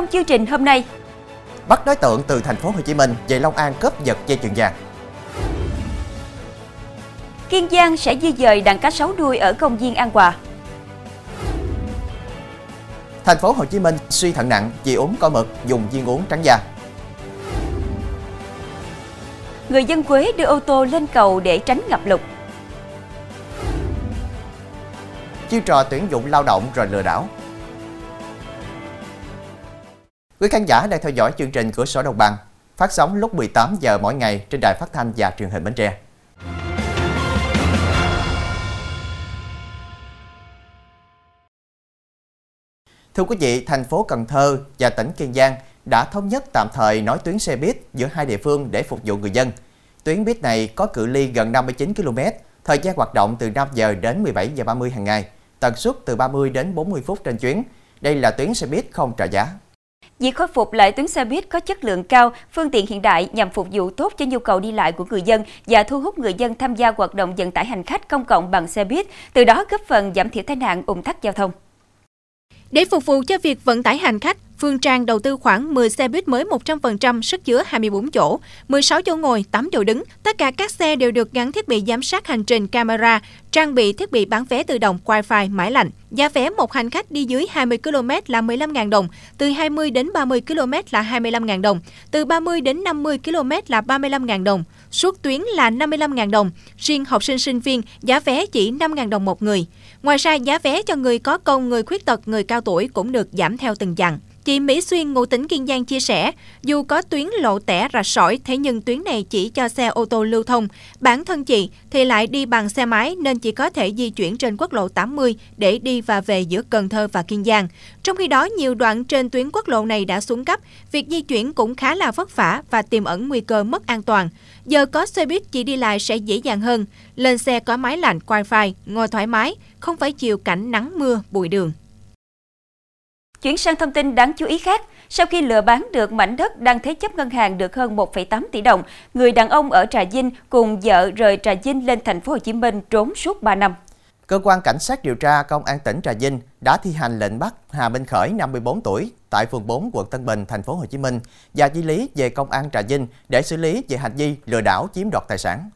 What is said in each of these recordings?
Trong chương trình hôm nay, bắt đối tượng từ thành phố Hồ Chí Minh về Long An cướp giật dây chuyền vàng. Kiên Giang sẽ di dời đàn cá sấu đuôi ở công viên An Hòa. Thành phố Hồ Chí Minh suy thận nặng vì uống có mực dùng viên uống trắng da. Người dân Quế đưa ô tô lên cầu để tránh ngập lụt. Chiêu trò tuyển dụng lao động rồi lừa đảo. Quý khán giả đang theo dõi chương trình Cửa sổ Đồng bằng, phát sóng lúc 18 giờ mỗi ngày trên đài phát thanh và truyền hình Bến Tre. Thưa quý vị, thành phố Cần Thơ và tỉnh Kiên Giang đã thống nhất tạm thời nối tuyến xe buýt giữa hai địa phương để phục vụ người dân. Tuyến buýt này có cự ly gần 59 km, thời gian hoạt động từ 5 giờ đến 17 giờ 30 hàng ngày, tần suất từ 30 đến 40 phút trên chuyến. Đây là tuyến xe buýt không trợ giá. Việc khôi phục lại tuyến xe buýt có chất lượng cao, phương tiện hiện đại nhằm phục vụ tốt cho nhu cầu đi lại của người dân và thu hút người dân tham gia hoạt động vận tải hành khách công cộng bằng xe buýt, từ đó góp phần giảm thiểu tai nạn ủng tắc giao thông. Để phục vụ cho việc vận tải hành khách, Phương Trang đầu tư khoảng 10 xe buýt mới 100% sức chứa 24 chỗ, 16 chỗ ngồi, 8 chỗ đứng. Tất cả các xe đều được gắn thiết bị giám sát hành trình camera, trang bị thiết bị bán vé tự động Wi-Fi máy lạnh. Giá vé một hành khách đi dưới 20 km là 15.000 đồng, từ 20 đến 30 km là 25.000 đồng, từ 30 đến 50 km là 35.000 đồng. Suốt tuyến là 55.000 đồng, riêng học sinh sinh viên giá vé chỉ 5.000 đồng một người. Ngoài ra, giá vé cho người có công, người khuyết tật, người cao tuổi cũng được giảm theo từng chặng. Chị Mỹ Xuyên, ngụ tỉnh Kiên Giang chia sẻ, dù có tuyến lộ tẻ rạch sỏi, thế nhưng tuyến này chỉ cho xe ô tô lưu thông. Bản thân chị thì lại đi bằng xe máy nên chỉ có thể di chuyển trên quốc lộ 80 để đi và về giữa Cần Thơ và Kiên Giang. Trong khi đó, nhiều đoạn trên tuyến quốc lộ này đã xuống cấp, việc di chuyển cũng khá là vất vả và tiềm ẩn nguy cơ mất an toàn. Giờ có xe buýt chị đi lại sẽ dễ dàng hơn. Lên xe có máy lạnh, wifi, ngồi thoải mái, không phải chịu cảnh nắng mưa, bụi đường. Chuyển sang thông tin đáng chú ý khác, sau khi lừa bán được mảnh đất đang thế chấp ngân hàng được hơn 1,8 tỷ đồng, người đàn ông ở Trà Vinh cùng vợ rời Trà Vinh lên thành phố Hồ Chí Minh trốn suốt 3 năm. Cơ quan cảnh sát điều tra công an tỉnh Trà Vinh đã thi hành lệnh bắt Hà Minh Khởi 54 tuổi tại phường 4 quận Tân Bình thành phố Hồ Chí Minh và di lý về công an Trà Vinh để xử lý về hành vi lừa đảo chiếm đoạt tài sản.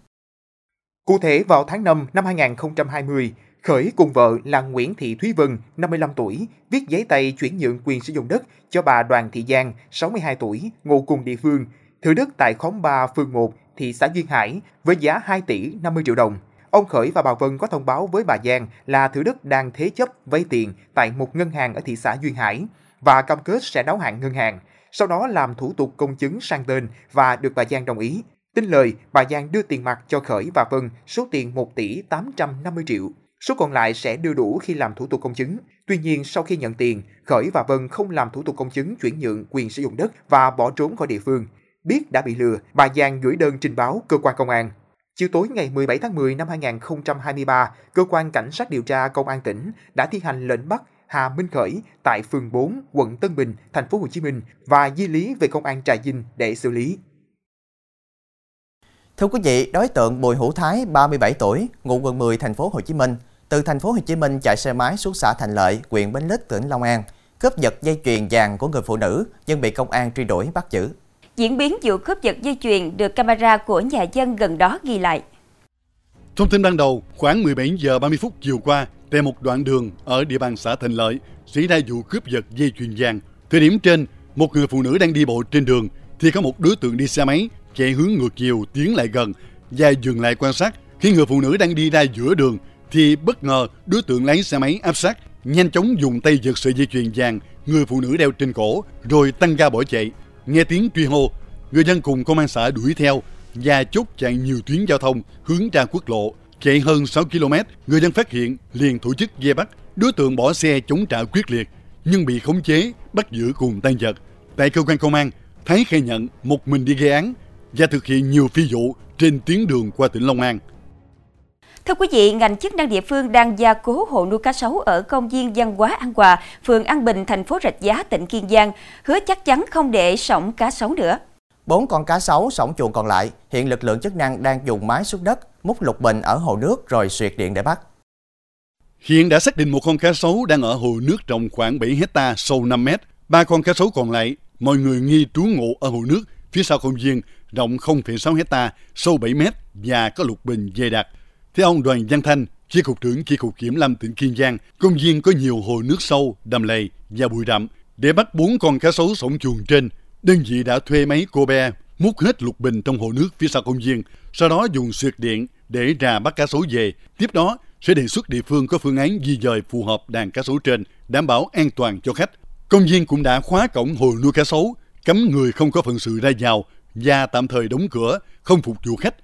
Cụ thể vào tháng 5 năm 2020, Khởi cùng vợ là Nguyễn Thị Thúy Vân, 55 tuổi, viết giấy tay chuyển nhượng quyền sử dụng đất cho bà Đoàn Thị Giang, 62 tuổi, ngụ cùng địa phương, thửa đất tại khóm 3 phường 1, thị xã Duyên Hải với giá 2 tỷ 50 triệu đồng. Ông Khởi và bà Vân có thông báo với bà Giang là thửa đất đang thế chấp vay tiền tại một ngân hàng ở thị xã Duyên Hải và cam kết sẽ đáo hạn ngân hàng, sau đó làm thủ tục công chứng sang tên và được bà Giang đồng ý. Tin lời, bà Giang đưa tiền mặt cho Khởi và Vân số tiền 1 tỷ 850 triệu. Số còn lại sẽ đưa đủ khi làm thủ tục công chứng. Tuy nhiên, sau khi nhận tiền, Khởi và Vân không làm thủ tục công chứng chuyển nhượng quyền sử dụng đất và bỏ trốn khỏi địa phương. Biết đã bị lừa, bà Giang gửi đơn trình báo cơ quan công an. Chiều tối ngày 17 tháng 10 năm 2023, cơ quan cảnh sát điều tra công an tỉnh đã thi hành lệnh bắt Hà Minh Khởi tại phường 4, quận Tân Bình, thành phố Hồ Chí Minh và di lý về công an Trà Vinh để xử lý. Thưa quý vị, đối tượng Bùi Hữu Thái, 37 tuổi, ngụ quận 10, thành phố Hồ Chí Minh, từ thành phố Hồ Chí Minh chạy xe máy xuống xã Thành Lợi, huyện Bến Lức, tỉnh Long An, cướp giật dây chuyền vàng của người phụ nữ nhưng bị công an truy đuổi bắt giữ. Diễn biến vụ cướp giật dây chuyền được camera của nhà dân gần đó ghi lại. Thông tin ban đầu, khoảng 17 giờ 30 phút chiều qua, tại một đoạn đường ở địa bàn xã Thành Lợi, xảy ra vụ cướp giật dây chuyền vàng. Thời điểm trên, một người phụ nữ đang đi bộ trên đường thì có một đối tượng đi xe máy chạy hướng ngược chiều tiến lại gần và dừng lại quan sát. Khi người phụ nữ đang đi ra giữa đường thì bất ngờ đối tượng lấy xe máy áp sát, nhanh chóng dùng tay giật sợi dây chuyền vàng người phụ nữ đeo trên cổ rồi tăng ga bỏ chạy. Nghe tiếng truy hô, người dân cùng công an xã đuổi theo và chốt chặn nhiều tuyến giao thông hướng ra quốc lộ. Chạy hơn 6 km, người dân phát hiện liền tổ chức dây bắt. Đối tượng bỏ xe chống trả quyết liệt nhưng bị khống chế, bắt giữ cùng tan vật. Tại cơ quan công an, Thái khai nhận một mình đi gây án và thực hiện nhiều phi vụ trên tuyến đường qua tỉnh Long An. Thưa quý vị, ngành chức năng địa phương đang gia cố hộ nuôi cá sấu ở công viên văn hóa An Hòa, phường An Bình, thành phố Rạch Giá, tỉnh Kiên Giang, hứa chắc chắn không để sổng cá sấu nữa. Bốn con cá sấu sổng chuồng còn lại, hiện lực lượng chức năng đang dùng máy xúc đất, múc lục bình ở hồ nước rồi xuyệt điện để bắt. Hiện đã xác định một con cá sấu đang ở hồ nước rộng khoảng 7 hecta sâu 5 mét. Ba con cá sấu còn lại, mọi người nghi trú ngụ ở hồ nước phía sau công viên rộng 0,6 hecta, sâu 7 mét và có lục bình dày đặc. Theo ông Đoàn Giang Thanh, Chi cục trưởng Chi cục Kiểm lâm tỉnh Kiên Giang, công viên có nhiều hồ nước sâu, đầm lầy và bụi rậm. Để bắt bốn con cá sấu sống chuồng trên, đơn vị đã thuê máy cô be múc hết lục bình trong hồ nước phía sau công viên, sau đó dùng xuyệt điện để ra bắt cá sấu về. Tiếp đó sẽ đề xuất địa phương có phương án di dời phù hợp đàn cá sấu trên, đảm bảo an toàn cho khách. Công viên cũng đã khóa cổng hồ nuôi cá sấu, cấm người không có phận sự ra vào và tạm thời đóng cửa, không phục vụ khách.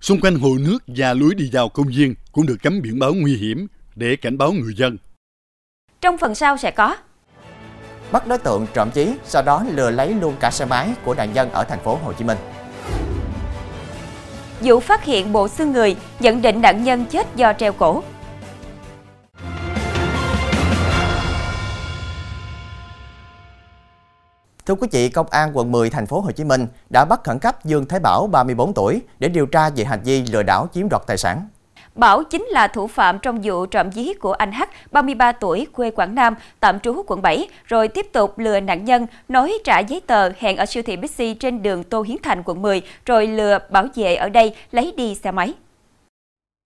Xung quanh hồ nước và lối đi vào công viên cũng được cắm biển báo nguy hiểm để cảnh báo người dân. Trong phần sau sẽ có Bắt đối tượng trộm chí, sau đó lừa lấy luôn cả xe máy của nạn nhân ở thành phố Hồ Chí Minh. Vụ phát hiện bộ xương người, nhận định nạn nhân chết do treo cổ. Thưa quý vị, Công an quận 10 thành phố Hồ Chí Minh đã bắt khẩn cấp Dương Thế Bảo 34 tuổi để điều tra về hành vi lừa đảo chiếm đoạt tài sản. Bảo chính là thủ phạm trong vụ trộm dí của anh H, 33 tuổi, quê Quảng Nam, tạm trú quận 7, rồi tiếp tục lừa nạn nhân, nói trả giấy tờ hẹn ở siêu thị Bixi trên đường Tô Hiến Thành, quận 10, rồi lừa bảo vệ ở đây lấy đi xe máy.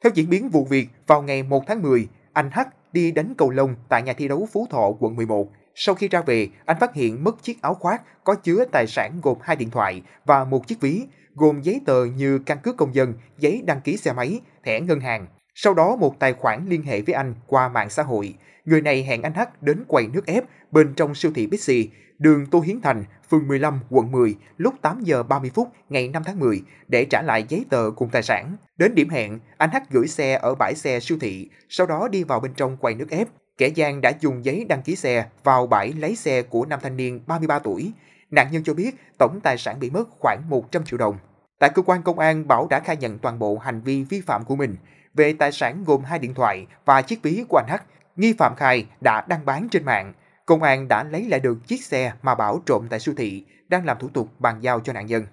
Theo diễn biến vụ việc, vào ngày 1 tháng 10, anh H đi đánh cầu lông tại nhà thi đấu Phú Thọ, quận 11. Sau khi ra về, anh phát hiện mất chiếc áo khoác có chứa tài sản gồm hai điện thoại và một chiếc ví, gồm giấy tờ như căn cước công dân, giấy đăng ký xe máy, thẻ ngân hàng. Sau đó một tài khoản liên hệ với anh qua mạng xã hội. Người này hẹn anh H đến quầy nước ép bên trong siêu thị Bixi, đường Tô Hiến Thành, phường 15, quận 10, lúc 8 giờ 30 phút ngày 5 tháng 10 để trả lại giấy tờ cùng tài sản. Đến điểm hẹn, anh H gửi xe ở bãi xe siêu thị, sau đó đi vào bên trong quầy nước ép. Kẻ gian đã dùng giấy đăng ký xe vào bãi lấy xe của nam thanh niên 33 tuổi. Nạn nhân cho biết tổng tài sản bị mất khoảng 100 triệu đồng. Tại cơ quan công an, Bảo đã khai nhận toàn bộ hành vi vi phạm của mình. Về tài sản gồm hai điện thoại và chiếc ví của anh H, nghi phạm khai đã đăng bán trên mạng. Công an đã lấy lại được chiếc xe mà Bảo trộm tại siêu thị, đang làm thủ tục bàn giao cho nạn nhân.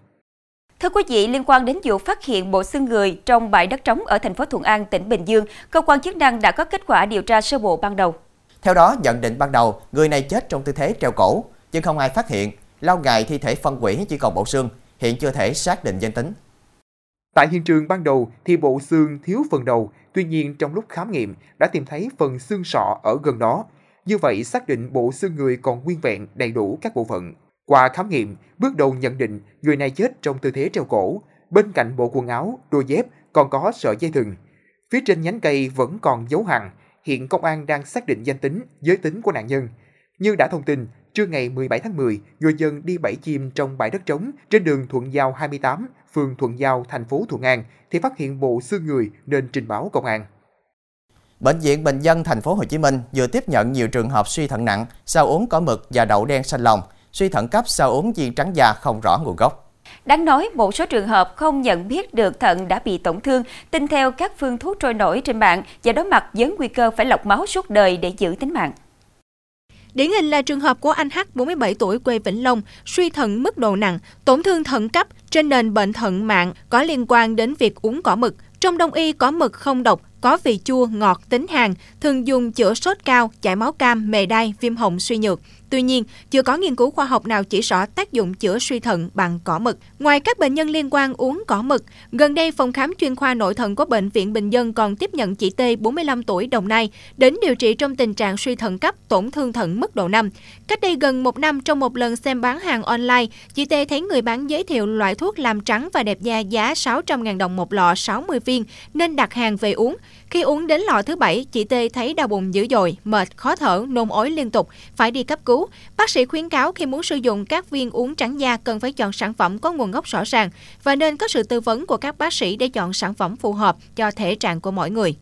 Thưa quý vị, liên quan đến vụ phát hiện bộ xương người trong bãi đất trống ở thành phố Thuận An, tỉnh Bình Dương, cơ quan chức năng đã có kết quả điều tra sơ bộ ban đầu. Theo đó, nhận định ban đầu, người này chết trong tư thế treo cổ, nhưng không ai phát hiện. Lâu ngày thi thể phân hủy chỉ còn bộ xương, hiện chưa thể xác định danh tính. Tại hiện trường ban đầu thì bộ xương thiếu phần đầu, tuy nhiên trong lúc khám nghiệm đã tìm thấy phần xương sọ ở gần đó. Như vậy xác định bộ xương người còn nguyên vẹn đầy đủ các bộ phận. Qua khám nghiệm, bước đầu nhận định người này chết trong tư thế treo cổ. Bên cạnh bộ quần áo, đôi dép còn có sợi dây thừng. Phía trên nhánh cây vẫn còn dấu hằn. Hiện công an đang xác định danh tính, giới tính của nạn nhân. Như đã thông tin, trưa ngày 17 tháng 10, người dân đi bẫy chim trong bãi đất trống trên đường Thuận Giao 28, phường Thuận Giao, thành phố Thuận An thì phát hiện bộ xương người nên trình báo công an. Bệnh viện Bình dân thành phố Hồ Chí Minh vừa tiếp nhận nhiều trường hợp suy thận nặng sau uống có mực và đậu đen xanh lòng, suy thận cấp sau uống viên trắng da không rõ nguồn gốc. Đáng nói, một số trường hợp không nhận biết được thận đã bị tổn thương, tin theo các phương thuốc trôi nổi trên mạng và đối mặt với nguy cơ phải lọc máu suốt đời để giữ tính mạng. Điển hình là trường hợp của anh H, 47 tuổi quê Vĩnh Long, suy thận mức độ nặng, tổn thương thận cấp trên nền bệnh thận mạng có liên quan đến việc uống cỏ mực. Trong đông y có mực không độc, có vị chua, ngọt, tính hàn, thường dùng chữa sốt cao, chảy máu cam, mề đay, viêm họng suy nhược. Tuy nhiên, chưa có nghiên cứu khoa học nào chỉ rõ tác dụng chữa suy thận bằng cỏ mực. Ngoài các bệnh nhân liên quan uống cỏ mực, gần đây phòng khám chuyên khoa nội thận của bệnh viện Bình Dân còn tiếp nhận chị T 45 tuổi Đồng Nai đến điều trị trong tình trạng suy thận cấp, tổn thương thận mức độ 5. Cách đây gần một năm trong một lần xem bán hàng online, chị T thấy người bán giới thiệu loại thuốc làm trắng và đẹp da giá 600.000 đồng một lọ 60 viên nên đặt hàng về uống. Khi uống đến lọ thứ bảy, chị T thấy đau bụng dữ dội, mệt, khó thở, nôn ói liên tục, phải đi cấp cứu. Bác sĩ khuyến cáo khi muốn sử dụng các viên uống trắng da cần phải chọn sản phẩm có nguồn gốc rõ ràng và nên có sự tư vấn của các bác sĩ để chọn sản phẩm phù hợp cho thể trạng của mỗi người.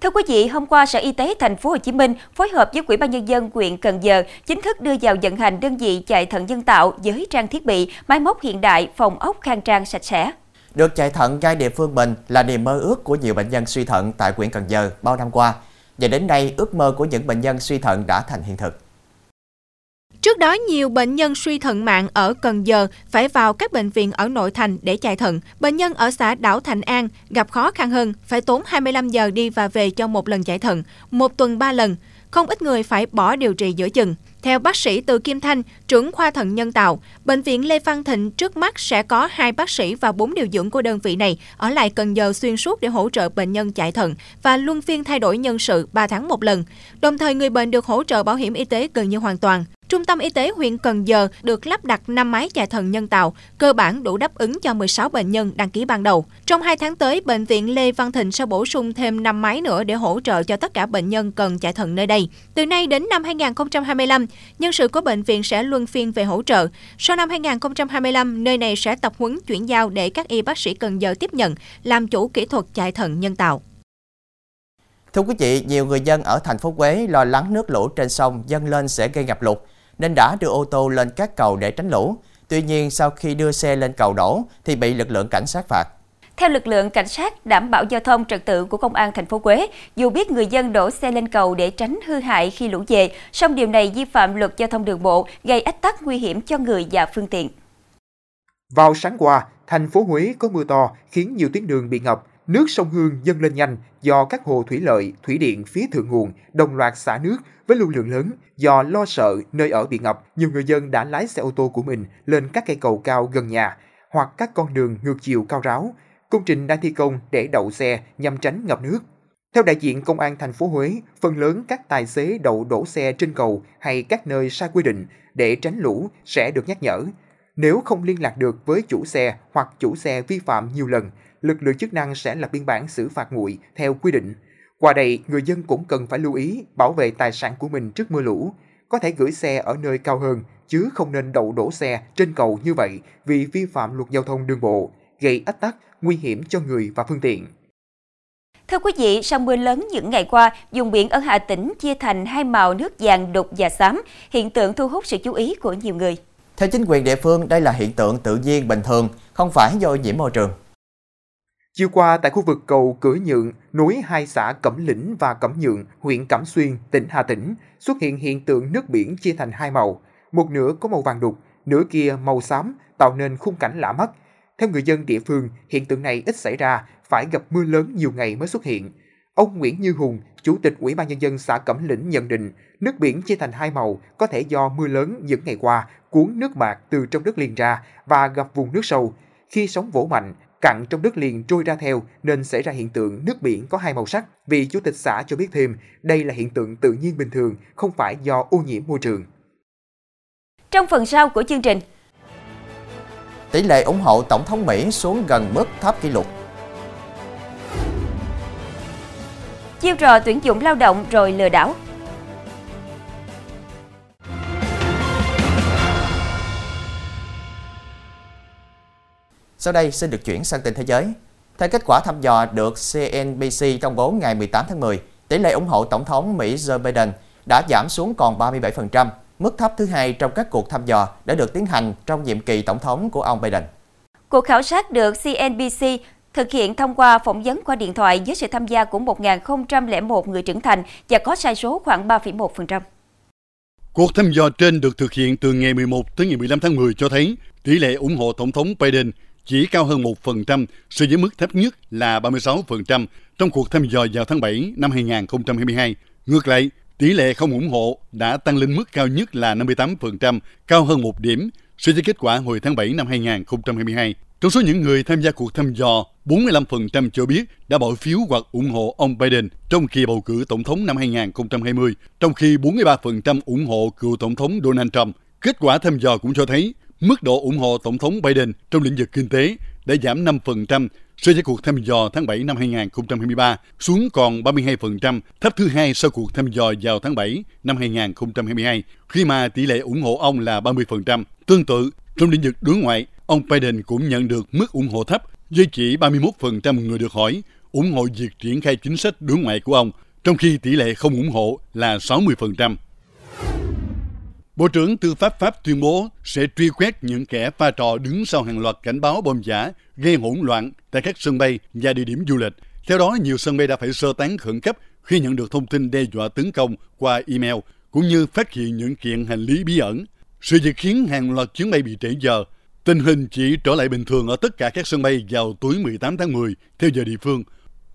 Thưa quý vị, hôm qua Sở Y tế Thành phố Hồ Chí Minh phối hợp với Ủy ban nhân dân huyện Cần Giờ chính thức đưa vào vận hành đơn vị chạy thận nhân tạo với trang thiết bị, máy móc hiện đại, phòng ốc khang trang sạch sẽ. Được chạy thận ngay địa phương mình là niềm mơ ước của nhiều bệnh nhân suy thận tại huyện Cần Giờ bao năm qua. Và đến nay, ước mơ của những bệnh nhân suy thận đã thành hiện thực. Trước đó, nhiều bệnh nhân suy thận mạng ở Cần Giờ phải vào các bệnh viện ở nội thành để chạy thận. Bệnh nhân ở xã Đảo Thành An gặp khó khăn hơn, phải tốn 25 giờ đi và về cho một lần chạy thận, một tuần ba lần. không ít người phải bỏ điều trị giữa chừng. Theo bác sĩ Từ Kim Thanh, trưởng khoa thận nhân tạo, Bệnh viện Lê Văn Thịnh trước mắt sẽ có hai bác sĩ và bốn điều dưỡng của đơn vị này ở lại Cần Giờ xuyên suốt để hỗ trợ bệnh nhân chạy thận và luân phiên thay đổi nhân sự 3 tháng một lần. Đồng thời, người bệnh được hỗ trợ bảo hiểm y tế gần như hoàn toàn. Trung tâm Y tế huyện Cần Giờ được lắp đặt 5 máy chạy thận nhân tạo, cơ bản đủ đáp ứng cho 16 bệnh nhân đăng ký ban đầu. Trong 2 tháng tới, Bệnh viện Lê Văn Thịnh sẽ bổ sung thêm 5 máy nữa để hỗ trợ cho tất cả bệnh nhân cần chạy thận nơi đây. Từ nay đến năm 2025, nhân sự của bệnh viện sẽ luân phiên về hỗ trợ. Sau năm 2025, nơi này sẽ tập huấn chuyển giao để các y bác sĩ Cần Giờ tiếp nhận, làm chủ kỹ thuật chạy thận nhân tạo. Thưa quý vị, nhiều người dân ở thành phố Quế lo lắng nước lũ trên sông dâng lên sẽ gây ngập lụt nên đã đưa ô tô lên các cầu để tránh lũ. Tuy nhiên, sau khi đưa xe lên cầu đổ thì bị lực lượng cảnh sát phạt. Theo lực lượng cảnh sát đảm bảo giao thông trật tự của công an thành phố Quế, dù biết người dân đổ xe lên cầu để tránh hư hại khi lũ về, song điều này vi phạm luật giao thông đường bộ, gây ách tắc nguy hiểm cho người và phương tiện. Vào sáng qua, thành phố Huế có mưa to khiến nhiều tuyến đường bị ngập, nước sông Hương dâng lên nhanh do các hồ thủy lợi, thủy điện phía thượng nguồn đồng loạt xả nước với lưu lượng lớn. Do lo sợ nơi ở bị ngập, nhiều người dân đã lái xe ô tô của mình lên các cây cầu cao gần nhà hoặc các con đường ngược chiều cao ráo. Công trình đang thi công để đậu xe nhằm tránh ngập nước. Theo đại diện Công an thành phố Huế, phần lớn các tài xế đậu đổ xe trên cầu hay các nơi sai quy định để tránh lũ sẽ được nhắc nhở. Nếu không liên lạc được với chủ xe hoặc chủ xe vi phạm nhiều lần, lực lượng chức năng sẽ lập biên bản xử phạt nguội theo quy định. Qua đây, người dân cũng cần phải lưu ý bảo vệ tài sản của mình trước mưa lũ, có thể gửi xe ở nơi cao hơn, chứ không nên đậu đổ xe trên cầu như vậy vì vi phạm luật giao thông đường bộ, gây ách tắc, nguy hiểm cho người và phương tiện. Thưa quý vị, sau mưa lớn những ngày qua, vùng biển ở Hà Tĩnh chia thành hai màu nước vàng đục và xám, hiện tượng thu hút sự chú ý của nhiều người. Theo chính quyền địa phương, đây là hiện tượng tự nhiên bình thường, không phải do nhiễm môi trường. Chiều qua tại khu vực cầu Cửa Nhượng, núi hai xã Cẩm Lĩnh và Cẩm Nhượng, huyện Cẩm Xuyên, tỉnh Hà Tĩnh, xuất hiện hiện tượng nước biển chia thành hai màu. Một nửa có màu vàng đục, nửa kia màu xám, tạo nên khung cảnh lạ mắt. Theo người dân địa phương, hiện tượng này ít xảy ra, phải gặp mưa lớn nhiều ngày mới xuất hiện. Ông Nguyễn Như Hùng, Chủ tịch Ủy ban Nhân dân xã Cẩm Lĩnh nhận định, nước biển chia thành hai màu có thể do mưa lớn những ngày qua cuốn nước bạc từ trong đất liền ra và gặp vùng nước sâu. Khi sóng vỗ mạnh, cặn trong đất liền trôi ra theo nên xảy ra hiện tượng nước biển có hai màu sắc. Vị chủ tịch xã cho biết thêm, đây là hiện tượng tự nhiên bình thường, không phải do ô nhiễm môi trường. Trong phần sau của chương trình, tỷ lệ ủng hộ Tổng thống Mỹ xuống gần mức thấp kỷ lục. Chiêu trò tuyển dụng lao động rồi lừa đảo. Sau đây xin được chuyển sang tin thế giới. Theo kết quả thăm dò được CNBC công bố ngày 18 tháng 10, tỷ lệ ủng hộ Tổng thống Mỹ Joe Biden đã giảm xuống còn 37%, mức thấp thứ hai trong các cuộc thăm dò đã được tiến hành trong nhiệm kỳ tổng thống của ông Biden. Cuộc khảo sát được CNBC thực hiện thông qua phỏng vấn qua điện thoại với sự tham gia của 1.001 người trưởng thành và có sai số khoảng 3,1%. Cuộc thăm dò trên được thực hiện từ ngày 11 tới ngày 15 tháng 10 cho thấy tỷ lệ ủng hộ Tổng thống Biden chỉ cao hơn 1% so với mức thấp nhất là 36% trong cuộc thăm dò vào tháng 7 năm 2022. Ngược lại, tỷ lệ không ủng hộ đã tăng lên mức cao nhất là 58%, cao hơn một điểm so với kết quả hồi tháng 7 năm 2022. Trong số những người tham gia cuộc thăm dò, 45% cho biết đã bỏ phiếu hoặc ủng hộ ông Biden trong kỳ bầu cử tổng thống năm 2020, trong khi 43% ủng hộ cựu tổng thống Donald Trump. Kết quả thăm dò cũng cho thấy Mức độ ủng hộ Tổng thống Biden trong lĩnh vực kinh tế đã giảm 5% so với cuộc thăm dò tháng 7 năm 2023, xuống còn 32%, thấp thứ hai sau cuộc thăm dò vào tháng 7 năm 2022, khi mà tỷ lệ ủng hộ ông là 30%. Tương tự, trong lĩnh vực đối ngoại, ông Biden cũng nhận được mức ủng hộ thấp, với chỉ 31% người được hỏi ủng hộ việc triển khai chính sách đối ngoại của ông, trong khi tỷ lệ không ủng hộ là 60%. Bộ trưởng Tư pháp Pháp tuyên bố sẽ truy quét những kẻ pha trò đứng sau hàng loạt cảnh báo bom giả gây hỗn loạn tại các sân bay và địa điểm du lịch. Theo đó, nhiều sân bay đã phải sơ tán khẩn cấp khi nhận được thông tin đe dọa tấn công qua email, cũng như phát hiện những kiện hành lý bí ẩn. Sự việc khiến hàng loạt chuyến bay bị trễ giờ. Tình hình chỉ trở lại bình thường ở tất cả các sân bay vào tối 18 tháng 10 theo giờ địa phương.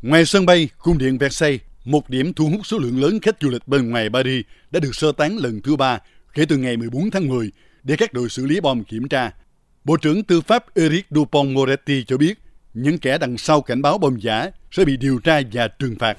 Ngoài sân bay, cung điện Versailles, một điểm thu hút số lượng lớn khách du lịch bên ngoài Paris đã được sơ tán lần thứ ba kể từ ngày 14 tháng 10 để các đội xử lý bom kiểm tra. Bộ trưởng Tư pháp Eric Dupont-Moretti cho biết những kẻ đằng sau cảnh báo bom giả sẽ bị điều tra và trừng phạt.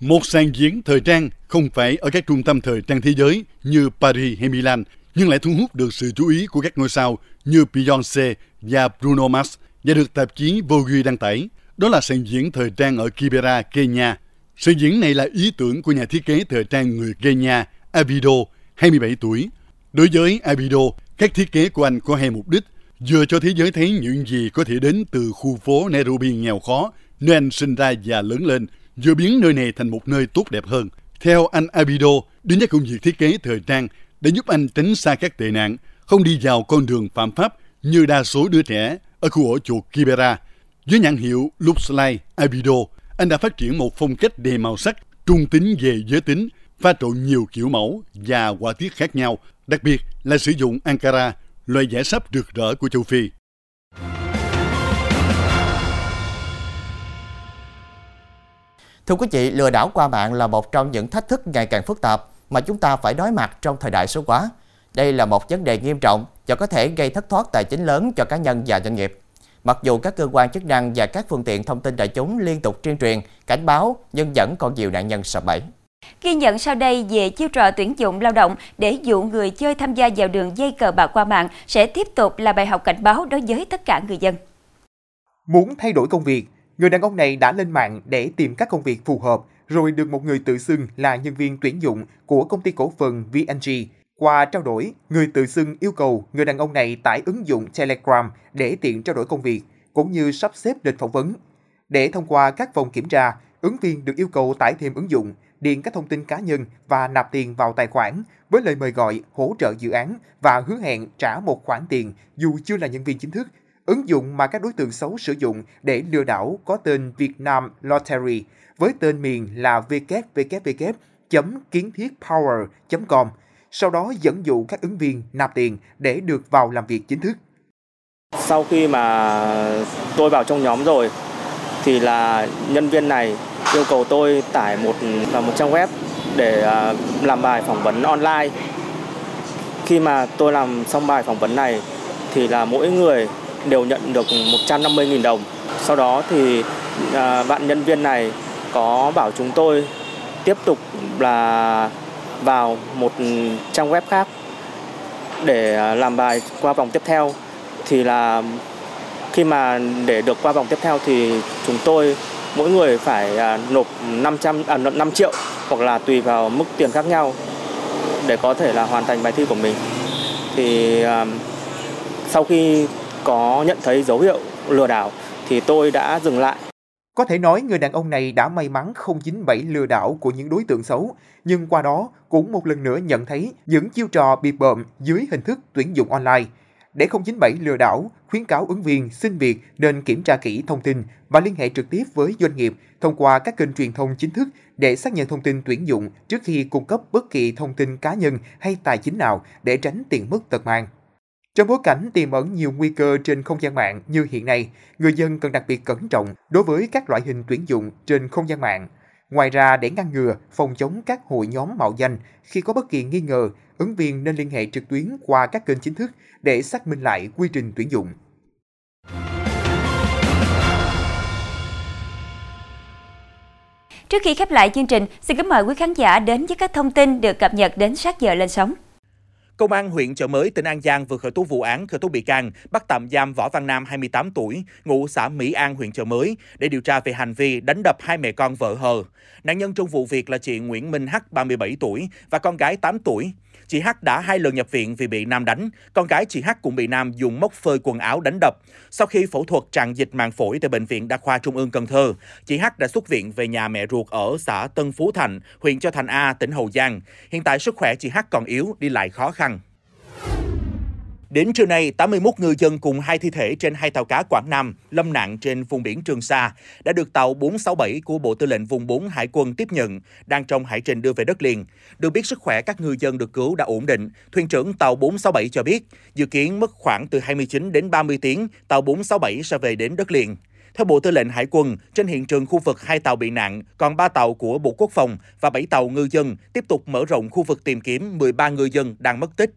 Một sàn diễn thời trang không phải ở các trung tâm thời trang thế giới như Paris hay Milan, nhưng lại thu hút được sự chú ý của các ngôi sao như Beyoncé và Bruno Mars và được tạp chí Vogue đăng tải. Đó là sàn diễn thời trang ở Kibera, Kenya. Sàn diễn này là ý tưởng của nhà thiết kế thời trang người Kenya Abido, 27 tuổi. Đối với Abido, các thiết kế của anh có hai mục đích, vừa cho thế giới thấy những gì có thể đến từ khu phố Nairobi nghèo khó, nơi anh sinh ra và lớn lên, vừa biến nơi này thành một nơi tốt đẹp hơn. Theo anh Abido, đến với công việc thiết kế thời trang để giúp anh tránh xa các tệ nạn, không đi vào con đường phạm pháp như đa số đứa trẻ ở khu ổ chuột Kibera. dưới nhãn hiệu Luxlay Abido, anh đã phát triển một phong cách đầy màu sắc trung tính về giới tính, pha trộn nhiều kiểu mẫu và họa tiết khác nhau, đặc biệt là sử dụng Ankara, loại vải sáp rực rỡ của châu Phi. Thưa quý vị, lừa đảo qua mạng là một trong những thách thức ngày càng phức tạp mà chúng ta phải đối mặt trong thời đại số hóa. Đây là một vấn đề nghiêm trọng và có thể gây thất thoát tài chính lớn cho cá nhân và doanh nghiệp. Mặc dù các cơ quan chức năng và các phương tiện thông tin đại chúng liên tục tuyên truyền, cảnh báo, nhưng vẫn còn nhiều nạn nhân sập bẫy. Ghi nhận sau đây về chiêu trò tuyển dụng lao động để dụ người chơi tham gia vào đường dây cờ bạc qua mạng sẽ tiếp tục là bài học cảnh báo đối với tất cả người dân. Muốn thay đổi công việc, người đàn ông này đã lên mạng để tìm các công việc phù hợp, rồi được một người tự xưng là nhân viên tuyển dụng của công ty cổ phần VNG. Qua trao đổi, người tự xưng yêu cầu người đàn ông này tải ứng dụng Telegram để tiện trao đổi công việc, cũng như sắp xếp lịch phỏng vấn. Để thông qua các vòng kiểm tra, ứng viên được yêu cầu tải thêm ứng dụng, điền các thông tin cá nhân và nạp tiền vào tài khoản với lời mời gọi hỗ trợ dự án và hứa hẹn trả một khoản tiền dù chưa là nhân viên chính thức. Ứng dụng mà các đối tượng xấu sử dụng để lừa đảo có tên Vietnam Lottery với tên miền là www.kiến thiết power.com, sau đó dẫn dụ các ứng viên nạp tiền để được vào làm việc chính thức. Sau khi mà tôi vào trong nhóm rồi thì là nhân viên này yêu cầu tôi tải một vào một trang web để à, làm bài phỏng vấn online. Khi mà tôi làm xong bài phỏng vấn này thì là mỗi người đều nhận được 150.000 đồng. Sau đó thì à, bạn nhân viên này có bảo chúng tôi tiếp tục là vào một trang web khác để làm bài qua vòng tiếp theo thì là khi mà để được qua vòng tiếp theo thì chúng tôi mỗi người phải à, nộp 500 à, 5 triệu hoặc là tùy vào mức tiền khác nhau để có thể là hoàn thành bài thi của mình. Thì à, sau khi có nhận thấy dấu hiệu lừa đảo thì tôi đã dừng lại. Có thể nói người đàn ông này đã may mắn không dính bẫy lừa đảo của những đối tượng xấu, nhưng qua đó cũng một lần nữa nhận thấy những chiêu trò bị bợm dưới hình thức tuyển dụng online. Để không dính bẫy lừa đảo, khuyến cáo ứng viên xin việc nên kiểm tra kỹ thông tin và liên hệ trực tiếp với doanh nghiệp thông qua các kênh truyền thông chính thức để xác nhận thông tin tuyển dụng trước khi cung cấp bất kỳ thông tin cá nhân hay tài chính nào để tránh tiền mất tật mang. Trong bối cảnh tiềm ẩn nhiều nguy cơ trên không gian mạng như hiện nay, người dân cần đặc biệt cẩn trọng đối với các loại hình tuyển dụng trên không gian mạng. Ngoài ra, để ngăn ngừa, phòng chống các hội nhóm mạo danh, khi có bất kỳ nghi ngờ, ứng viên nên liên hệ trực tuyến qua các kênh chính thức để xác minh lại quy trình tuyển dụng. Trước khi khép lại chương trình, xin kính mời quý khán giả đến với các thông tin được cập nhật đến sát giờ lên sóng. Công an huyện Chợ Mới, tỉnh An Giang vừa khởi tố vụ án khởi tố bị can, bắt tạm giam Võ Văn Nam 28 tuổi, ngụ xã Mỹ An, huyện Chợ Mới để điều tra về hành vi đánh đập hai mẹ con vợ hờ. Nạn nhân trong vụ việc là chị Nguyễn Minh Hắc 37 tuổi và con gái 8 tuổi. Chị H đã hai lần nhập viện vì bị Nam đánh. Con gái chị H cũng bị Nam dùng móc phơi quần áo đánh đập. Sau khi phẫu thuật tràn dịch màng phổi tại Bệnh viện Đa khoa Trung ương Cần Thơ, chị H đã xuất viện về nhà mẹ ruột ở xã Tân Phú Thành, huyện Châu Thành A, tỉnh Hậu Giang. Hiện tại sức khỏe chị H còn yếu, đi lại khó khăn. Đến trưa nay, 81 ngư dân cùng hai thi thể trên hai tàu cá Quảng Nam lâm nạn trên vùng biển Trường Sa đã được tàu 467 của Bộ Tư lệnh Vùng 4 Hải quân tiếp nhận, đang trong hải trình đưa về đất liền. Được biết sức khỏe các ngư dân được cứu đã ổn định. Thuyền trưởng tàu 467 cho biết, dự kiến mất khoảng từ 29 đến 30 tiếng, tàu 467 sẽ về đến đất liền. Theo Bộ Tư lệnh Hải quân, trên hiện trường khu vực hai tàu bị nạn, còn 3 tàu của Bộ Quốc phòng và 7 tàu ngư dân tiếp tục mở rộng khu vực tìm kiếm 13 ngư dân đang mất tích.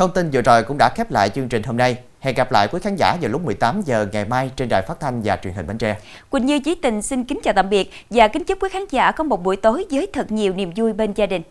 Thông tin vừa rồi cũng đã khép lại chương trình hôm nay. Hẹn gặp lại quý khán giả vào lúc 18 giờ ngày mai trên đài phát thanh và truyền hình Bến Tre. Quỳnh Như, Chí Tình xin kính chào tạm biệt và kính chúc quý khán giả có một buổi tối với thật nhiều niềm vui bên gia đình.